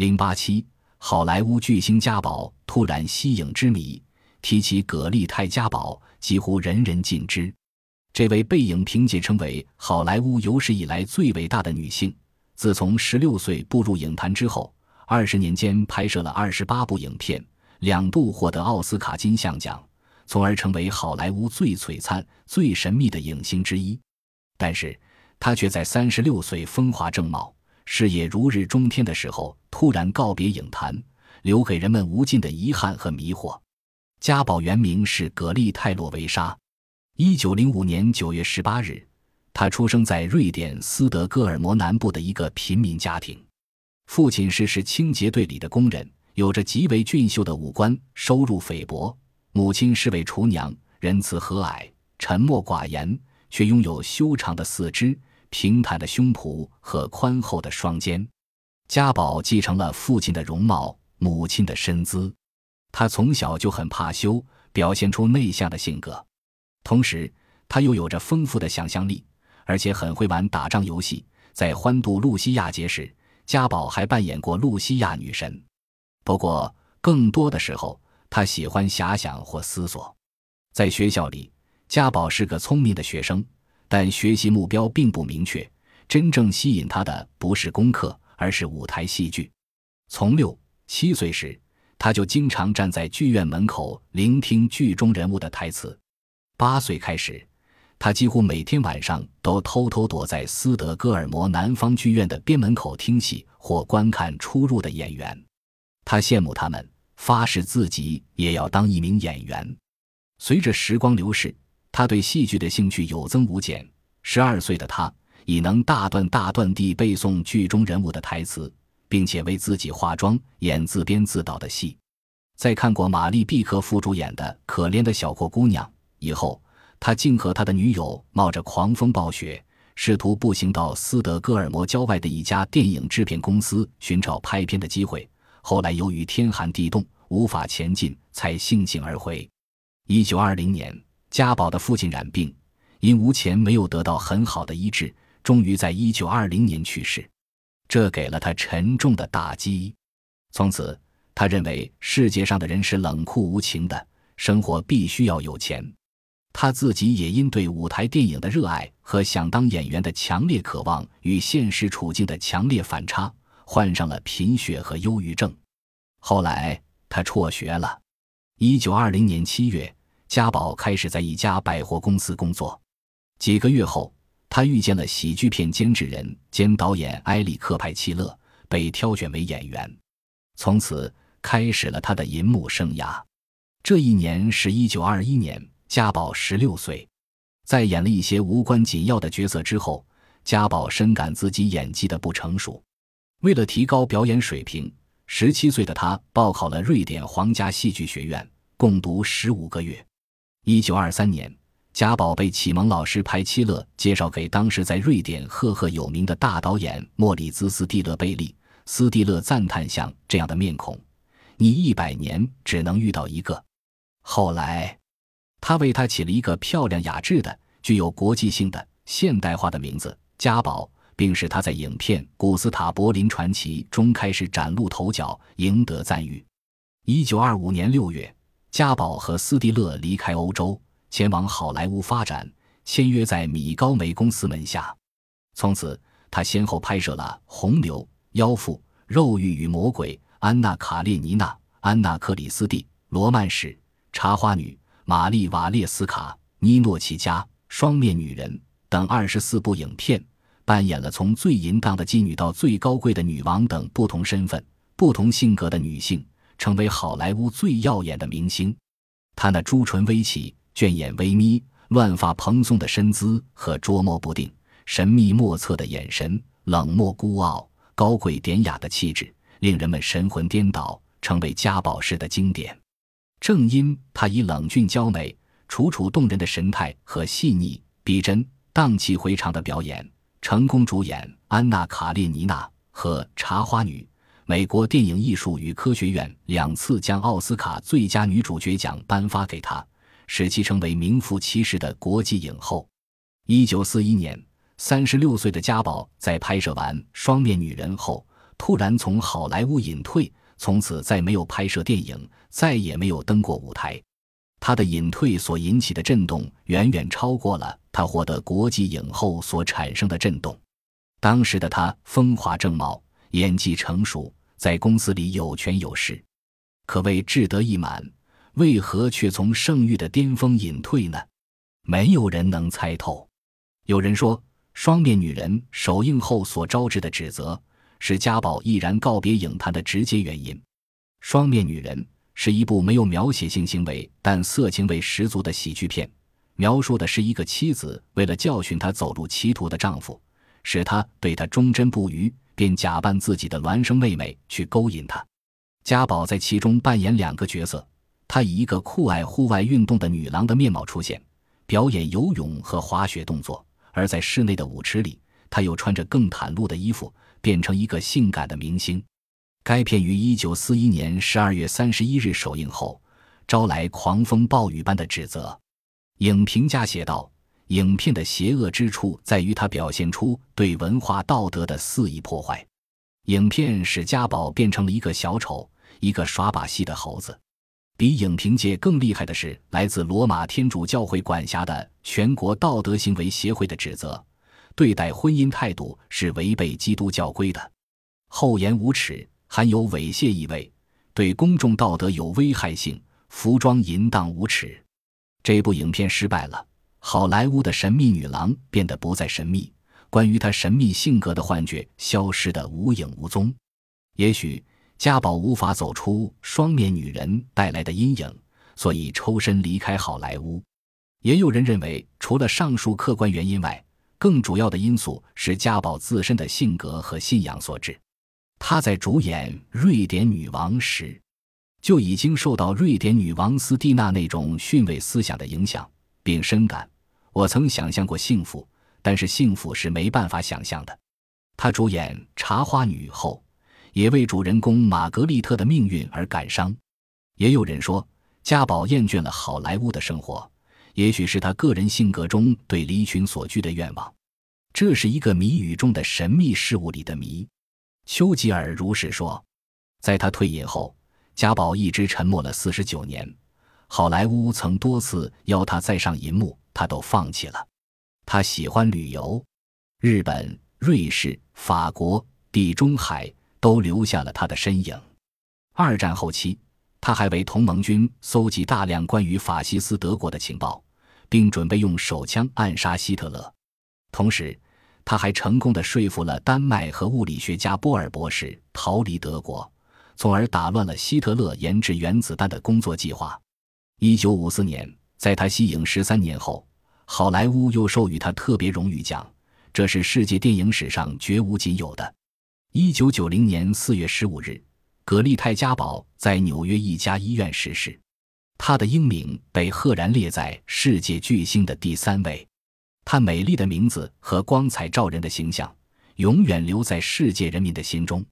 零八七，好莱坞巨星嘉宝突然息影之谜。提起葛丽泰·嘉宝，几乎人人尽知。这位被影评界称为好莱坞有史以来最伟大的女性，自从十六岁步入影坛之后，二十年间拍摄了二十八部影片，两度获得奥斯卡金像奖，从而成为好莱坞最璀璨、最神秘的影星之一。但是，她却在三十六岁风华正茂。事业如日中天的时候，突然告别影坛，留给人们无尽的遗憾和迷惑。嘉宝原名是格丽泰·洛维莎，一九零五年九月十八日，他出生在瑞典斯德哥尔摩南部的一个贫民家庭。父亲是是清洁队里的工人，有着极为俊秀的五官，收入菲薄；母亲是位厨娘，仁慈和蔼，沉默寡言，却拥有修长的四肢。平坦的胸脯和宽厚的双肩，家宝继承了父亲的容貌，母亲的身姿。他从小就很怕羞，表现出内向的性格。同时，他又有着丰富的想象力，而且很会玩打仗游戏。在欢度露西亚节时，家宝还扮演过露西亚女神。不过，更多的时候，他喜欢遐想或思索。在学校里，家宝是个聪明的学生。但学习目标并不明确，真正吸引他的不是功课，而是舞台戏剧。从六七岁时，他就经常站在剧院门口聆听剧中人物的台词。八岁开始，他几乎每天晚上都偷偷躲在斯德哥尔摩南方剧院的边门口听戏或观看出入的演员。他羡慕他们，发誓自己也要当一名演员。随着时光流逝。他对戏剧的兴趣有增无减。十二岁的他已能大段大段地背诵剧中人物的台词，并且为自己化妆、演自编自导的戏。在看过玛丽·毕克夫主演的《可怜的小阔姑娘》以后，他竟和他的女友冒着狂风暴雪，试图步行到斯德哥尔摩郊外的一家电影制片公司寻找拍片的机会。后来由于天寒地冻，无法前进，才悻悻而回。一九二零年。家宝的父亲染病，因无钱没有得到很好的医治，终于在一九二零年去世，这给了他沉重的打击。从此，他认为世界上的人是冷酷无情的，生活必须要有钱。他自己也因对舞台电影的热爱和想当演员的强烈渴望与现实处境的强烈反差，患上了贫血和忧郁症。后来，他辍学了。一九二零年七月。家宝开始在一家百货公司工作，几个月后，他遇见了喜剧片监制人兼导演埃里克·派契勒，被挑选为演员，从此开始了他的银幕生涯。这一年是一九二一年，家宝十六岁，在演了一些无关紧要的角色之后，家宝深感自己演技的不成熟。为了提高表演水平，十七岁的他报考了瑞典皇家戏剧学院，共读十五个月。一九二三年，贾宝被启蒙老师派七勒介绍给当时在瑞典赫赫有名的大导演莫里兹·斯蒂勒贝利。斯蒂勒赞叹：“像这样的面孔，你一百年只能遇到一个。”后来，他为他起了一个漂亮雅致的、具有国际性的现代化的名字——家宝，并使他在影片《古斯塔·柏林传奇》中开始崭露头角，赢得赞誉。一九二五年六月。家宝和斯蒂勒离开欧洲，前往好莱坞发展，签约在米高梅公司门下。从此，他先后拍摄了《红牛》《妖妇》《肉欲与魔鬼》《安娜·卡列尼娜》《安娜·克里斯蒂》《罗曼史》《茶花女》《玛丽·瓦列斯卡》《尼诺奇加》《双面女人》等二十四部影片，扮演了从最淫荡的妓女到最高贵的女王等不同身份、不同性格的女性。成为好莱坞最耀眼的明星，他那朱唇微启、倦眼微眯、乱发蓬松的身姿和捉摸不定、神秘莫测的眼神、冷漠孤傲、高贵典雅的气质，令人们神魂颠倒，成为家宝式的经典。正因他以冷峻娇美、楚楚动人的神态和细腻、逼真、荡气回肠的表演，成功主演《安娜·卡列尼娜》和《茶花女》。美国电影艺术与科学院两次将奥斯卡最佳女主角奖颁发给她，使其成为名副其实的国际影后。一九四一年，三十六岁的家宝在拍摄完《双面女人》后，突然从好莱坞隐退，从此再没有拍摄电影，再也没有登过舞台。他的隐退所引起的震动，远远超过了他获得国际影后所产生的震动。当时的他风华正茂，演技成熟，在公司里有权有势，可谓志得意满。为何却从盛誉的巅峰隐退呢？没有人能猜透。有人说，《双面女人》首映后所招致的指责，是家宝毅然告别影坛的直接原因。《双面女人》。是一部没有描写性行为但色情味十足的喜剧片，描述的是一个妻子为了教训她走入歧途的丈夫，使他对她忠贞不渝，便假扮自己的孪生妹妹去勾引她。家宝在其中扮演两个角色，他以一个酷爱户外运动的女郎的面貌出现，表演游泳和滑雪动作；而在室内的舞池里，他又穿着更袒露的衣服，变成一个性感的明星。该片于一九四一年十二月三十一日首映后，招来狂风暴雨般的指责。影评家写道：“影片的邪恶之处在于它表现出对文化道德的肆意破坏。影片使家宝变成了一个小丑，一个耍把戏的猴子。比影评界更厉害的是，来自罗马天主教会管辖的全国道德行为协会的指责：对待婚姻态度是违背基督教规的，厚颜无耻。”含有猥亵意味，对公众道德有危害性，服装淫荡无耻。这部影片失败了，好莱坞的神秘女郎变得不再神秘，关于她神秘性格的幻觉消失得无影无踪。也许家宝无法走出双面女人带来的阴影，所以抽身离开好莱坞。也有人认为，除了上述客观原因外，更主要的因素是家宝自身的性格和信仰所致。他在主演《瑞典女王》时，就已经受到瑞典女王斯蒂娜那种逊位思想的影响，并深感：我曾想象过幸福，但是幸福是没办法想象的。他主演《茶花女》后，也为主人公玛格丽特的命运而感伤。也有人说，家宝厌倦了好莱坞的生活，也许是他个人性格中对离群所居的愿望。这是一个谜语中的神秘事物里的谜。丘吉尔如是说，在他退隐后，家宝一直沉默了四十九年。好莱坞曾多次邀他再上银幕，他都放弃了。他喜欢旅游，日本、瑞士、法国、地中海都留下了他的身影。二战后期，他还为同盟军搜集大量关于法西斯德国的情报，并准备用手枪暗杀希特勒。同时，他还成功的说服了丹麦和物理学家波尔博士逃离德国，从而打乱了希特勒研制原子弹的工作计划。一九五四年，在他息影十三年后，好莱坞又授予他特别荣誉奖，这是世界电影史上绝无仅有的。一九九零年四月十五日，葛丽泰·嘉宝在纽约一家医院逝世，他的英名被赫然列在世界巨星的第三位。她美丽的名字和光彩照人的形象，永远留在世界人民的心中。